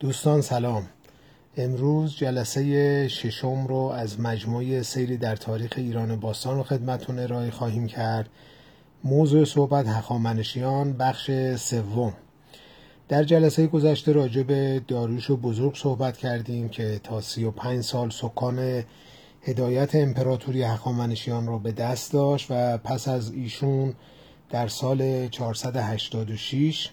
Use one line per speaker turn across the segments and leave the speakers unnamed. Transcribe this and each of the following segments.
دوستان سلام. امروز جلسه ششم رو از مجموعه سیری در تاریخ ایران باستان رو خدمتون ارائه خواهیم کرد. موضوع صحبت هخامنشیان بخش سوم. در جلسه گذشته راجع به داریوش بزرگ صحبت کردیم که تا سی و پنج سال سکان هدایت امپراتوری هخامنشیان رو به دست داشت و پس از ایشون در سال 486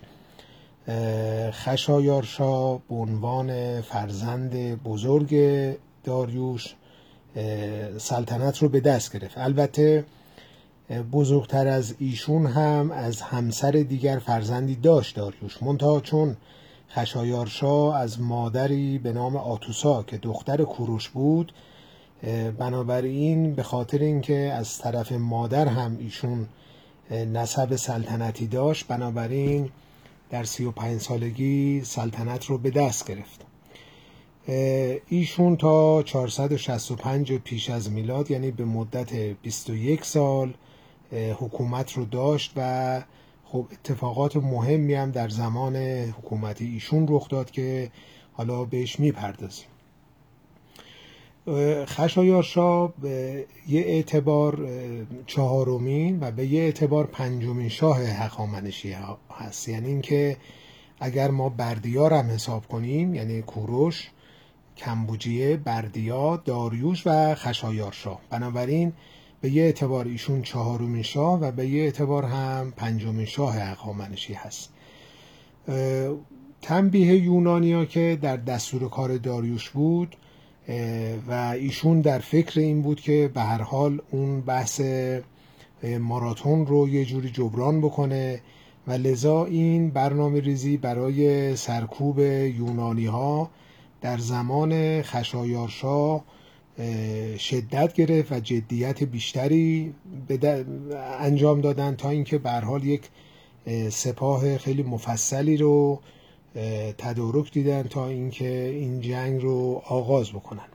خشایارشا به عنوان فرزند بزرگ داریوش سلطنت رو به دست گرفت. البته بزرگتر از ایشون هم از همسر دیگر فرزندی داشت داریوش. منتها چون خشایارشا از مادری به نام آتوسا که دختر کوروش بود بنابراین به خاطر اینکه از طرف مادر هم ایشون نسب سلطنتی داشت بنابراین در سی و پنج سالگی سلطنت رو به دست گرفت. ایشون تا 465 پیش از میلاد یعنی به مدت 21 سال حکومت رو داشت و خب اتفاقات مهمی هم در زمان حکومتی ایشون رخ داد که حالا بهش می‌پردازیم. خشایارشا به یه اعتبار چهارمین و به یه اعتبار پنجمین شاه هخامنشی هست. یعنی اینکه اگر ما بردیار هم حساب کنیم یعنی کوروش کمبوجیه بردیا داریوش و خشایارشا بنابراین به یه اعتبار ایشون چهارمین شاه و به یه اعتبار هم پنجمین شاه هخامنشی هست. تنبیه یونانیا که در دستور کار داریوش بود و ایشون در فکر این بود که به هر حال اون بحث ماراتون رو یه جوری جبران بکنه و لذا این برنامه ریزی برای سرکوب یونانی ها در زمان خشایارشا شدت گرفت و جدیت بیشتری انجام دادن تا اینکه به حال یک سپاه خیلی مفصلی رو تدارک دیدن تا اینکه این جنگ رو آغاز بکنن.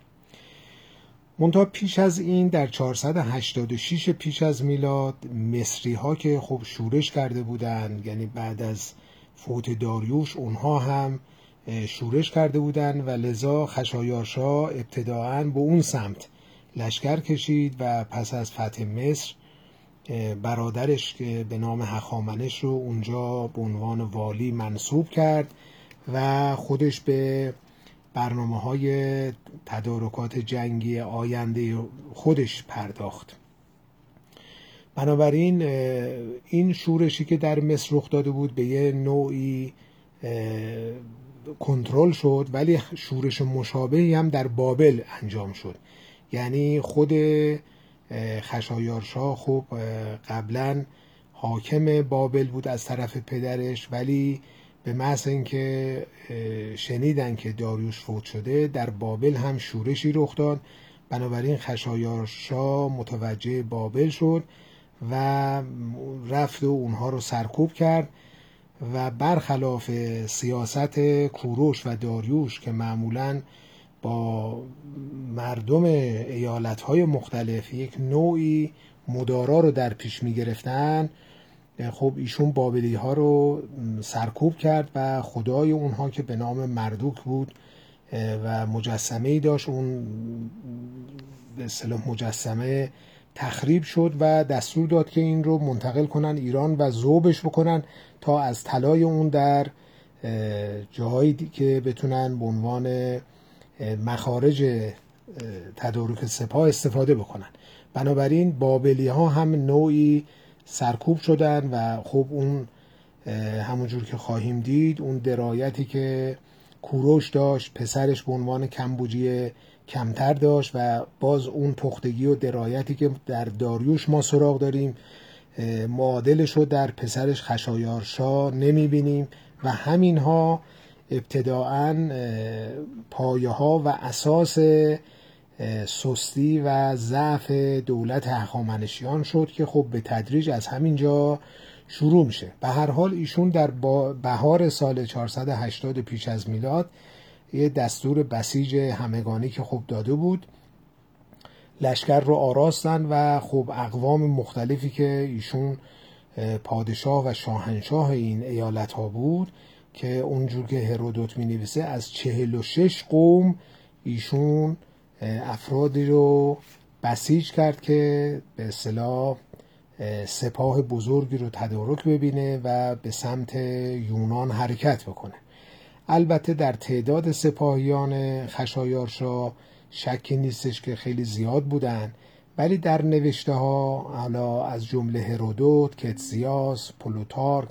منتها پیش از این در 486 پیش از میلاد مصری ها که خب شورش کرده بودند یعنی بعد از فوت داریوش اونها هم شورش کرده بودند و لذا خشایارشا ابتداعا به اون سمت لشکر کشید و پس از فتح مصر برادرش که به نام هخامنش رو اونجا به عنوان والی منصوب کرد و خودش به برنامه های تدارکات جنگی آینده خودش پرداخت. بنابراین این شورشی که در مصر رخ داده بود به یه نوعی کنترل شد ولی شورش مشابهی هم در بابل انجام شد. یعنی خود خشایارشا خب قبلا حاکم بابل بود از طرف پدرش ولی به محض اینکه شنیدن که داریوش فوت شده در بابل هم شورشی رخ داد. بنابراین خشایارشا متوجه بابل شد و رفت و اونها رو سرکوب کرد و برخلاف سیاست کوروش و داریوش که معمولا با مردم ایالتهای مختلف یک نوعی مدارا رو در پیش می گرفتن خب ایشون بابلی ها رو سرکوب کرد و خدای اونها که به نام مردوک بود و مجسمه ای داشت اون به اصطلاح مجسمه تخریب شد و دستور داد که این رو منتقل کنن ایران و ذوبش بکنن تا از طلای اون در جاهایی که بتونن به عنوان مخارج تدارک سپاه استفاده بکنن. بنابراین بابلی ها هم نوعی سرکوب شدن و خب اون همونجور که خواهیم دید اون درایتی که کوروش داشت پسرش به عنوان کمبوجی کمتر داشت و باز اون پختگی و درایتی که در داریوش ما سراغ داریم معادلش رو در پسرش خشایارشا نمی بینیم و همین ها ابتداعا پایه ها و اساس سستی و ضعف دولت هخامنشیان شد که خب به تدریج از همینجا شروع میشه. به هر حال ایشون در بهار سال 480 پیش از میلاد یه دستور بسیج همگانی که خب داده بود لشکر رو آراستن و خب اقوام مختلفی که ایشون پادشاه و شاهنشاه این ایالت ها بود که اونجور که هرودوت می نویسه از چهل و شش قوم ایشون افرادی رو بسیج کرد که به اصطلاح سپاه بزرگی رو تدارک ببینه و به سمت یونان حرکت بکنه. البته در تعداد سپاهیان خشایارشا شکی نیستش که خیلی زیاد بودن ولی در نوشته ها حالا از جمله هرودوت، کتسیاس، پلوتارک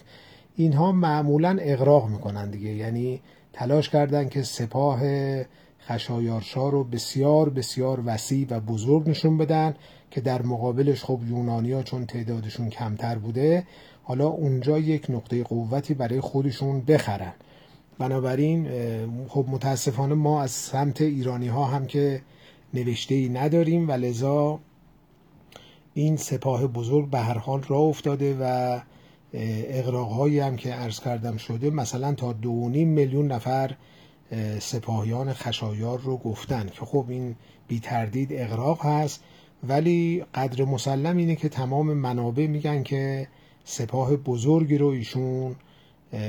اینها معمولا اغراق می‌کنن دیگه. یعنی تلاش کردن که سپاه خشایارشا رو بسیار بسیار وسیع و بزرگ نشون بدن که در مقابلش خب یونانیا چون تعدادشون کمتر بوده حالا اونجا یک نقطه قوتی برای خودشون بخرن. بنابراین خب متاسفانه ما از سمت ایرانی ها هم که نوشته ای نداریم و لذا این سپاه بزرگ به هر حال راه افتاده و اقراق هایی هم که عرض کردم شده مثلا تا دو میلیون نفر سپاهیان خشایار رو گفتن که خب این بی تردید اقراق هست ولی قدر مسلم اینه که تمام منابع میگن که سپاه بزرگی رو ایشون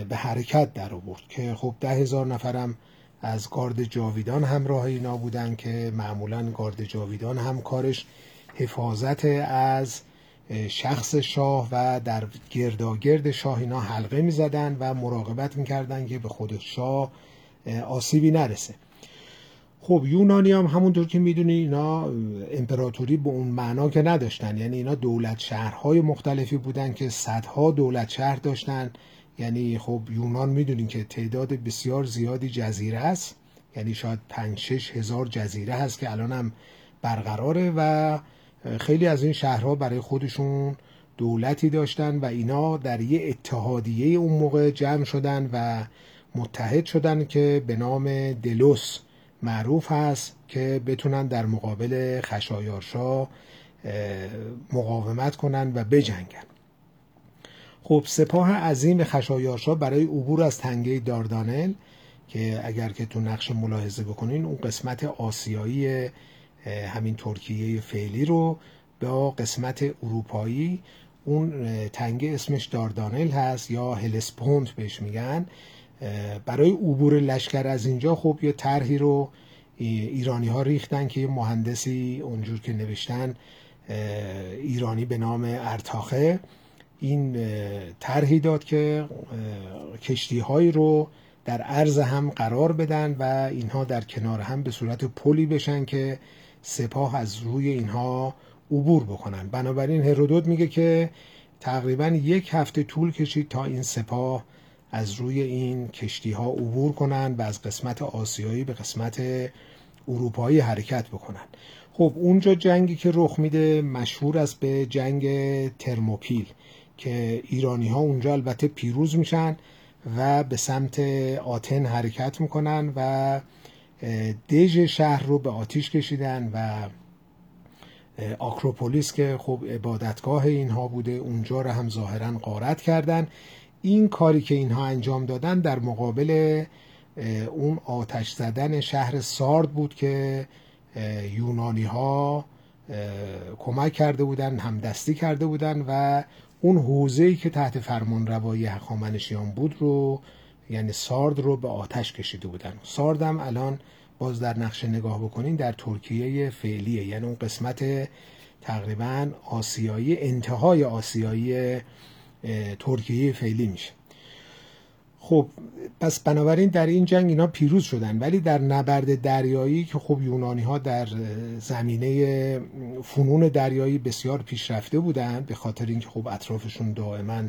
به حرکت در آورد که خب ده هزار نفرم از گارد جاویدان همراه اینا بودن که معمولا گارد جاویدان هم کارش حفاظت از شخص شاه و در گرداگرد شاه اینا حلقه می زدن و مراقبت می‌کردن که به خود شاه آسیبی نرسه. خب یونانی هم همونطور که می‌دونی اینا امپراتوری به اون معنا که نداشتن. یعنی اینا دولت شهرهای مختلفی بودن که صدها دولت شهر داشتن. یعنی خب یونان می‌دونین که تعداد بسیار زیادی جزیره است. یعنی شاید پنج شش هزار جزیره هست که الان هم برقراره و خیلی از این شهرها برای خودشون دولتی داشتن و اینا در یه اتحادیه اون موقع جمع شدن و متحد شدن که به نام دلوس معروف هست که بتونن در مقابل خشایارشا مقاومت کنن و بجنگن. خب سپاه عظیم خشایارشا برای عبور از تنگه داردانل که اگر که تو نقش ملاحظه بکنین اون قسمت آسیایی همین ترکیه فعلی رو با قسمت اروپایی. اون تنگه اسمش داردانل هست یا هلسپونت بهش میگن. برای عبور لشکر از اینجا خب یه طرحی رو ایرانی ها ریختن که یه مهندسی اونجور که نوشتن ایرانی به نام ارتاخه. این طرحی داد که کشتی هایی رو در عرض هم قرار بدن و اینها در کنار هم به صورت پلی بشن که سپاه از روی اینها عبور بکنن. بنابراین هرودوت میگه که تقریبا یک هفته طول کشید تا این سپاه از روی این کشتی ها عبور کنن و از قسمت آسیایی به قسمت اروپایی حرکت بکنن. خب اونجا جنگی که رخ میده مشهور است به جنگ ترموپیل که ایرانی ها اونجا البته پیروز میشن و به سمت آتن حرکت می‌کنن و دژ شهر رو به آتیش کشیدن و آکروپولیس که خب عبادتگاه اینها بوده اونجا رو هم ظاهرا غارت کردن. این کاری که اینها انجام دادن در مقابل اون آتش زدن شهر سارد بود که یونانی ها کمک کرده بودن همدستی کرده بودن و اون حوزه‌ای که تحت فرمان روایی هخامنشیان بود رو یعنی سارد رو به آتش کشیده بودن. سارد هم الان باز در نقشه نگاه بکنین در ترکیه فعلیه. یعنی اون قسمت تقریبا آسیایی انتهای آسیایی ترکیه فعلی میشه. خب پس بنابراین در این جنگ اینا پیروز شدن. ولی در نبرد دریایی که خب یونانی ها در زمینه فنون دریایی بسیار پیشرفته بودن به خاطر اینکه خب اطرافشون دائما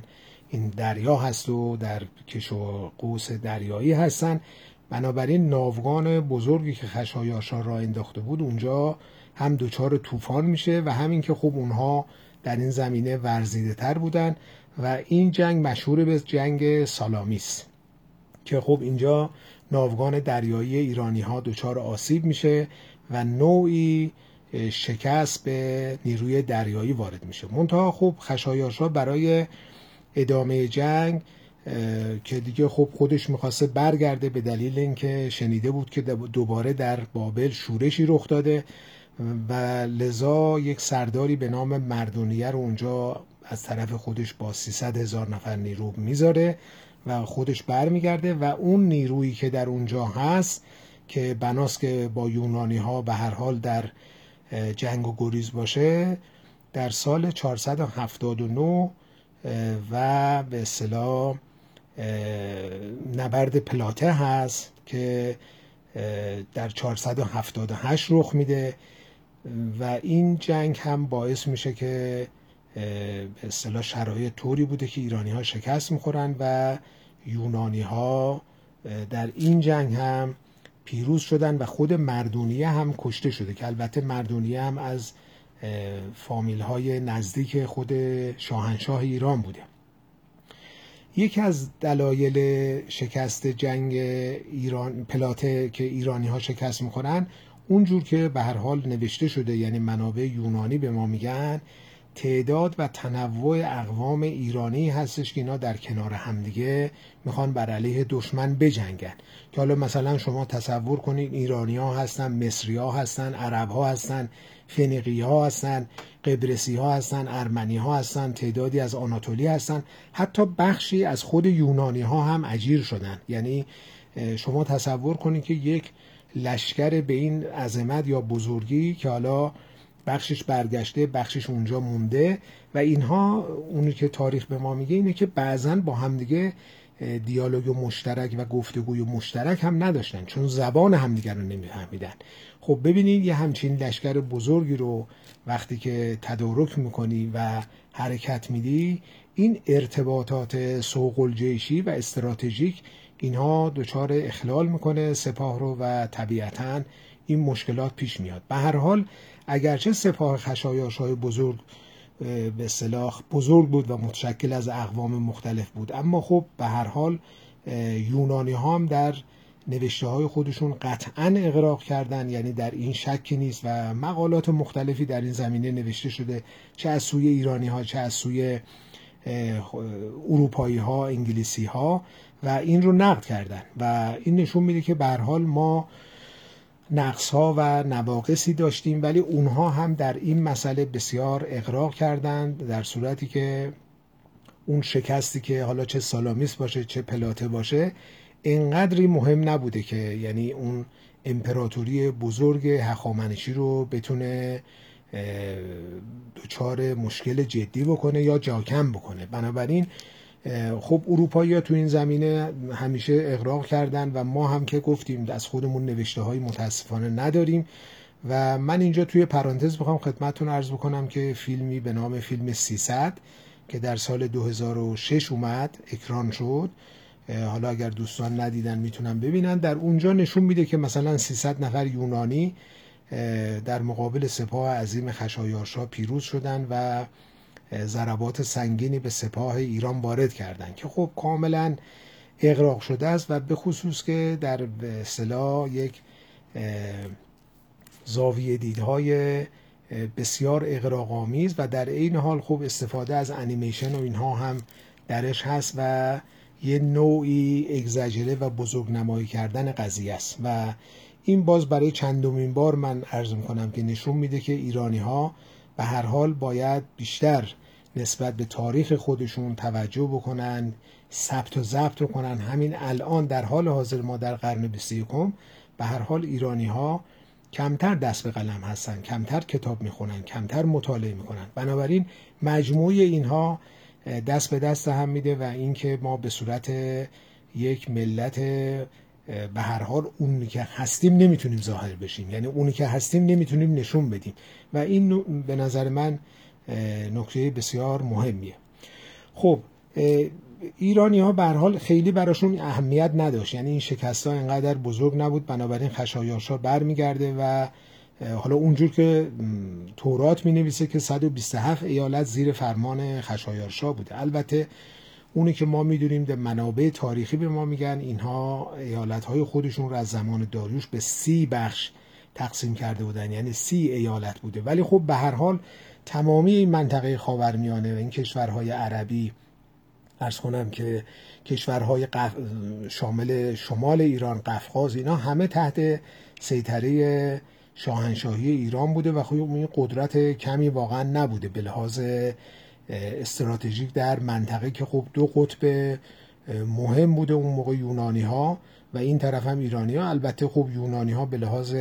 این دریا هست و در کش و قوس دریایی هستن. بنابراین ناوگان بزرگی که خشایارشا را انداخته بود اونجا هم دچار طوفان میشه و همین که خب اونها در این زمینه ورزیده تر بودن و این جنگ مشهور به جنگ سالامیس که خب اینجا ناوگان دریایی ایرانی ها دچار آسیب میشه و نوعی شکست به نیروی دریایی وارد میشه. منتها خب خشایارشا برای ادامه جنگ که دیگه خب خودش می‌خواسته برگرده به دلیل اینکه شنیده بود که دوباره در بابل شورشی رخ داده و لذا یک سرداری به نام مردونیه رو اونجا از طرف خودش با 300 هزار نفر نیرو می‌ذاره و خودش برمیگرده و اون نیرویی که در اونجا هست که بناست که با یونانی ها به هر حال در جنگ و گریز باشه در سال 479 و به اصطلاح نبرد پلاته هست که در 478 رخ میده. و این جنگ هم باعث میشه که به اصطلاح شرایط طوری بوده که ایرانی ها شکست می‌خورن و یونانی ها در این جنگ هم پیروز شدن و خود مردونیه هم کشته شده که البته مردونیه هم از فامیل های نزدیک خود شاهنشاه ایران بوده. یکی از دلایل شکست جنگ ایران پلاته که ایرانی ها شکست می‌خورن اونجور که به هر حال نوشته شده یعنی منابع یونانی به ما میگن تعداد و تنوع اقوام ایرانی هستش که اینا در کنار همدیگه می‌خوان بر علیه دشمن بجنگن. که حالا مثلا شما تصور کنید ایرانی ها هستن مصری ها هستن عرب ها هستن فنیقی ها هستن قبرسی ها هستن ارمنی ها هستن تعدادی از آناتولی هستن. حتی بخشی از خود یونانی ها هم اجیر شدن. یعنی شما تصور کنید که یک لشکر به این عظمت یا بزرگی که حالا بخشش برگشته بخشش اونجا مونده و اینها اونی که تاریخ به ما میگه اینه که بعضا با همدیگه دیالوگ مشترک و گفتگوی مشترک هم نداشتن چون زبان همدیگر رو نمیفهمیدن. خب ببینید یه همچین لشکر بزرگی رو وقتی که تدارک می‌کنی و حرکت میدی این ارتباطات سوق الجیشی و استراتژیک اینها دچار اخلال می‌کنه سپاه رو و طبیعتا این مشکلات پیش میاد. به هر حال اگرچه سپاه خشایاش های بزرگ به صلاح بزرگ بود و متشکل از اقوام مختلف بود. اما خب به هر حال یونانی ها هم در نوشته های خودشون قطعا اقراق کردن. یعنی در این شکی نیست و مقالات مختلفی در این زمینه نوشته شده چه از سوی ایرانی ها چه از سوی اروپایی ها انگلیسی ها و این رو نقد کردن. و این نشون میده که به حال ما نقص ها و نواقصی داشتیم ولی اونها هم در این مسئله بسیار اقراق کردند در صورتی که اون شکستی که حالا چه سالامیس باشه چه پلاته باشه انقدری مهم نبوده که یعنی اون امپراتوری بزرگ هخامنشی رو بتونه دچار مشکل جدی بکنه یا جاکم بکنه. بنابراین خب اروپایی تو این زمینه همیشه اقراق کردن و ما هم که گفتیم از خودمون نوشته های متاسفانه نداریم. و من اینجا توی پرانتز بخوام خدمتتون عرض بکنم که فیلمی به نام فیلم 300 که در سال 2006 اومد اکران شد. حالا اگر دوستان ندیدن می‌تونن ببینن. در اونجا نشون میده که مثلا 300 نفر یونانی در مقابل سپاه عظیم خشایارشا پیروز شدن و ضربات سنگینی به سپاه ایران وارد کردند که خب کاملا اقراق شده است و به خصوص که در اصطلاح یک زاویه دیدهای بسیار اقراق‌آمیز و در این حال خوب استفاده از انیمیشن و اینها هم درش هست و یه نوعی اگزاجره و بزرگ نمایی کردن قضیه است و این باز برای چندمین بار من عرض می‌کنم که نشون میده که ایرانی ها به هر حال باید بیشتر نسبت به تاریخ خودشون توجه بکنن ثبت و ضبط رو کنن. همین الان در حال حاضر ما در قرن 21 به هر حال ایرانی ها کمتر دست به قلم هستن کمتر کتاب می‌خونن کمتر مطالعه می‌کنن. بنابراین مجموعه اینها دست به دست هم میده و اینکه ما به صورت یک ملت به هر حال اونی که هستیم نمی‌تونیم ظاهر بشیم. یعنی اونی که هستیم نمی‌تونیم نشون بدیم. و این به نظر من نکته بسیار مهمیه. خب ایرانی ها به حال خیلی براشون اهمیت نداشت. یعنی این شکست ها اینقدر بزرگ نبود. بنابراین خشایارشا برمیگرده و حالا اونجور که تورات می نویسه که 127 ایالت زیر فرمان خشایارشا بوده. البته اونی که ما می‌دونیم در منابع تاریخی به ما میگن اینها ایالت های خودشون رو از زمان داریوش به سی بخش تقسیم کرده بودن. یعنی سی ایالت بوده. ولی خب به هر حال تمامی این منطقه خاورمیانه و این کشورهای عربی ارز کنم که کشورهای قف... شامل شمال ایران قفقاز اینا همه تحت سیطره شاهنشاهی ایران بوده و خب این قدرت کمی واقعا نبوده به لحاظ استراتژیک در منطقه که خب دو قطب مهم بوده اون موقع یونانی ها و این طرف هم ایرانی ها البته خب یونانی ها به لحاظ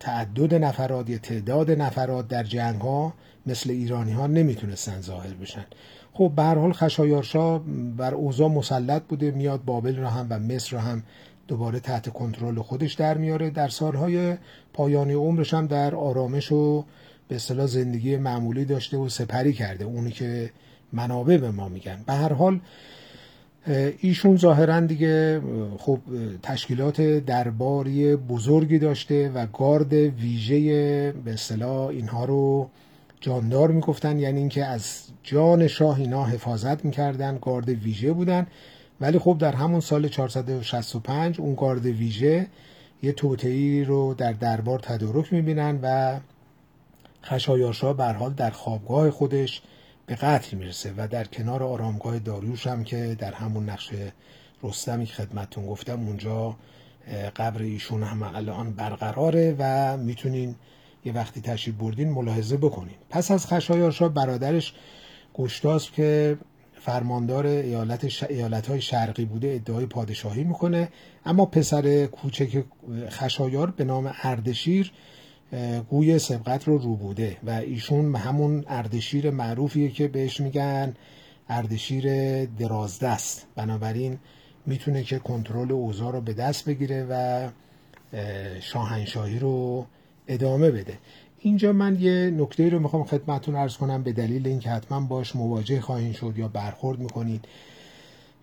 تعدد نفرات یا تعداد نفرات در جنگ ها مثل ایرانی ها نمی‌تونستن ظاهر بشن. خب به هر حال خشایارشا بر اوضاع مسلط بوده میاد بابل را هم و مصر را هم دوباره تحت کنترل خودش در میاره. در سالهای پایانی عمرش هم در آرامش و به اصطلاح زندگی معمولی داشته و سپری کرده. اونی که منابع به ما میگن. به هر حال ایشون ظاهرا دیگه خب تشکیلات درباری بزرگی داشته و گارد ویژه به اصطلاح اینها رو جاندار می‌گفتن. یعنی اینکه از جان شاه اینا حفاظت می‌کردن گارد ویژه بودن. ولی خب در همون سال 465 اون گارد ویژه یه توتعی رو در دربار تدارک می‌بینن و خشایارشا بر حال در خوابگاه خودش به قتل می‌رسه و در کنار آرامگاه داریوش هم که در همون نقش رستمی که خدمتتون گفتم اونجا قبر ایشون هم الان برقراره و می‌تونین یه وقتی تشریف بردین ملاحظه بکنین. پس از خشایارشا برادرش گشتاس که فرماندار ایالت, ش... ایالت شرقی بوده ادعای پادشاهی می‌کنه اما پسر کوچک خشایار به نام اردشیر گوی سبقت رو رو بوده و ایشون همون اردشیر معروفیه که بهش میگن اردشیر درازدست بنابراین می‌تونه که کنترل اوضاع رو به دست بگیره و شاهنشاهی رو ادامه بده. اینجا من یه نکته رو می‌خوام خدمتون ارز کنم به دلیل اینکه حتما باش مواجه خواهید شد یا برخورد می‌کنید.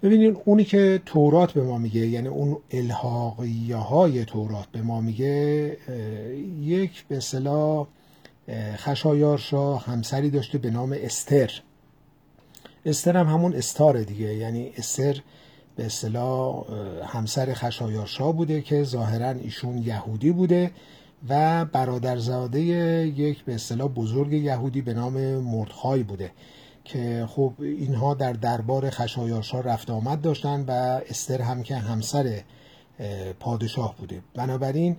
ببینید اونی که تورات به ما میگه یعنی اون الحاقیه های تورات به ما میگه یک به اصطلاح خشایارشا همسری داشته به نام استر. استر هم همون استاره دیگه یعنی استر به اصطلاح همسر خشایارشا بوده که ظاهرا ایشون یهودی بوده و برادرزاده یک به اصطلاح بزرگ یهودی به نام مردخای بوده. که خب اینها در دربار خشایارشا رفت آمد داشتن و استر هم که همسر پادشاه بوده. بنابراین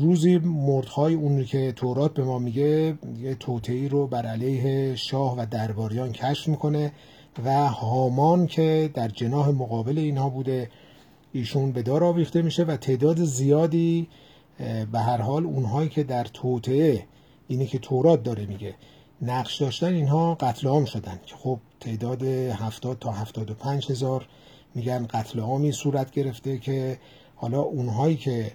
روزی مردهای اون که تورات به ما میگه یه توتعی رو بر علیه شاه و درباریان کشف می‌کنه و هامان که در جناح مقابل اینها بوده ایشون به دار آویخته میشه و تعداد زیادی به هر حال اونهایی که در توطعه اینی که تورات داره میگه نقش داشتن اینها قتل عام شدن که خب تعداد 70 تا 75 هزار میگن قتل عامی صورت گرفته که حالا اونهایی که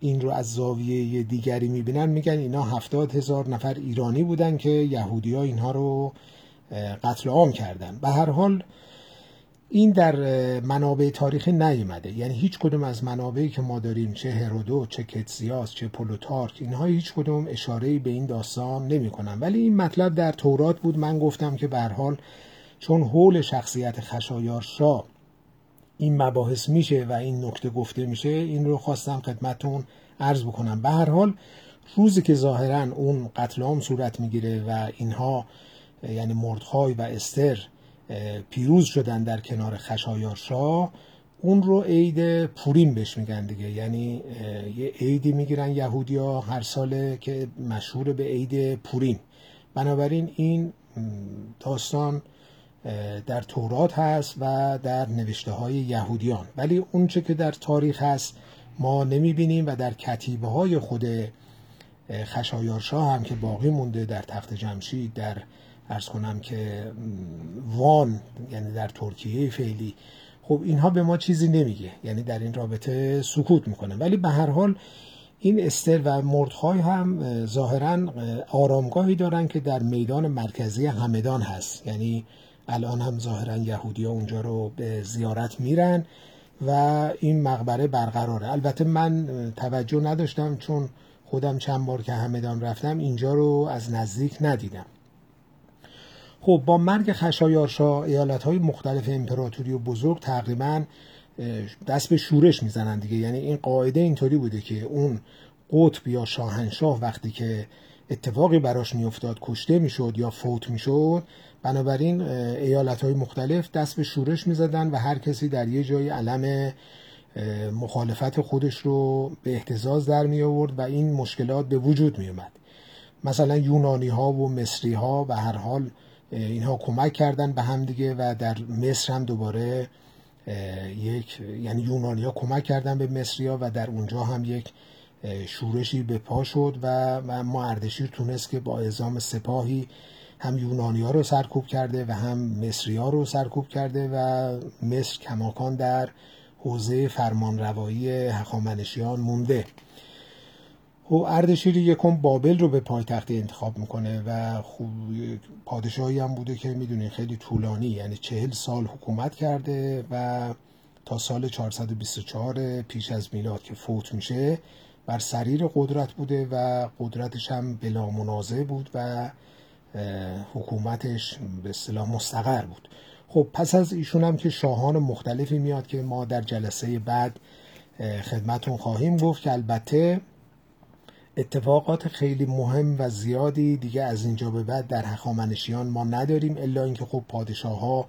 این رو از زاویه دیگری می‌بینن میگن اینا هفتاد هزار نفر ایرانی بودن که یهودی ها اینها رو قتل عام کردن. به هر حال این در منابع تاریخی نیامده یعنی هیچ کدوم از منابعی که ما داریم چه هرودو چه کتسیاس چه پلوتارک اینها هیچ کدوم اشاره به این داستان نمی‌کنن. ولی این مطلب در تورات بود. من گفتم که به حال چون حول شخصیت خشایارشا این مباحث میشه و این نکته گفته میشه این رو خواستم خدمتون عرض بکنم. به هر حال روزی که ظاهرا اون قتل عام صورت می‌گیره و اینها یعنی مردخای و استر پیروز شدن در کنار خشایارشا اون رو عید پوریم بهش میگن دیگه. یعنی یه عیدی می‌گیرن یهودیا هر ساله که مشهور به عید پوریم. بنابراین این داستان در تورات هست و در نوشته های یهودیان. ولی اونچه که در تاریخ هست ما نمی‌بینیم و در کتیبه های خود خشایارشا هم که باقی مونده در تخت جمشید در ارز کنم که وان یعنی در ترکیه فعلی. خب اینها به ما چیزی نمیگه یعنی در این رابطه سکوت می‌کنه ولی به هر حال این استر و مردخای هم ظاهرا آرامگاهی دارن که در میدان مرکزی همدان هست. یعنی الان هم ظاهرا یهودی ها اونجا رو به زیارت میرن و این مقبره برقراره. البته من توجه نداشتم چون خودم چند بار که همدان رفتم اینجا رو از نزدیک ندیدم. خب با مرگ خشایارشا ایالت های مختلف امپراتوری و بزرگ تقریبا دست به شورش می‌زنن دیگه. یعنی این قاعده اینطوری بوده که اون قطب یا شاهنشاه وقتی که اتفاقی براش میافتاد کشته می‌شد یا فوت می‌شد بنابراین ایالت های مختلف دست به شورش می‌زدن و هر کسی در یه جای علم مخالفت خودش رو به احتزاز در می آورد و این مشکلات به وجود می اومد مثلا یونانی ها و مصری ها و هر حال اینها کمک کردن به هم دیگه و در مصر هم دوباره یک یعنی یونانیا کمک کردن به مصریا و در اونجا هم یک شورشی به پا شد و ما اردشیر تونست که با اعزام سپاهی هم یونانی ها رو سرکوب کرده و هم مصری ها رو سرکوب کرده و مصر کماکان در حوزه فرمانروایی هخامنشیان مونده. و اردشیر یکم بابل رو به پایتخت انتخاب می‌کنه و خوب پادشاهی هم بوده که می‌دونید خیلی طولانی یعنی چهل سال حکومت کرده و تا سال 424 پیش از میلاد که فوت میشه بر سریر قدرت بوده و قدرتش هم بلا منازه بود و حکومتش به اصطلاح مستقر بود. خب پس از ایشون هم که شاهان مختلفی میاد که ما در جلسه بعد خدمتون خواهیم گفت که البته اتفاقات خیلی مهم و زیادی دیگه از اینجا به بعد در هخامنشیان ما نداریم الا اینکه خب پادشاه ها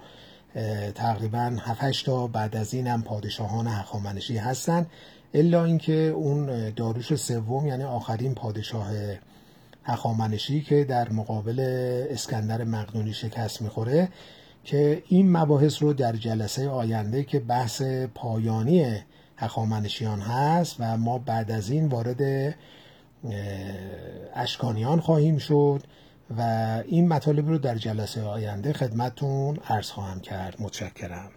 تقریبا 7 تا بعد از این هم پادشاهان هخامنشی هستن الا اینکه اون داروش سوم یعنی آخرین پادشاه هخامنشی که در مقابل اسکندر مقدونی شکست می‌خوره که این مباحث رو در جلسه آینده که بحث پایانی هخامنشیان هست و ما بعد از این وارد اشکانیان خواهیم شد و این مطالب رو در جلسه آینده خدمتون عرض خواهم کرد. متشکرم.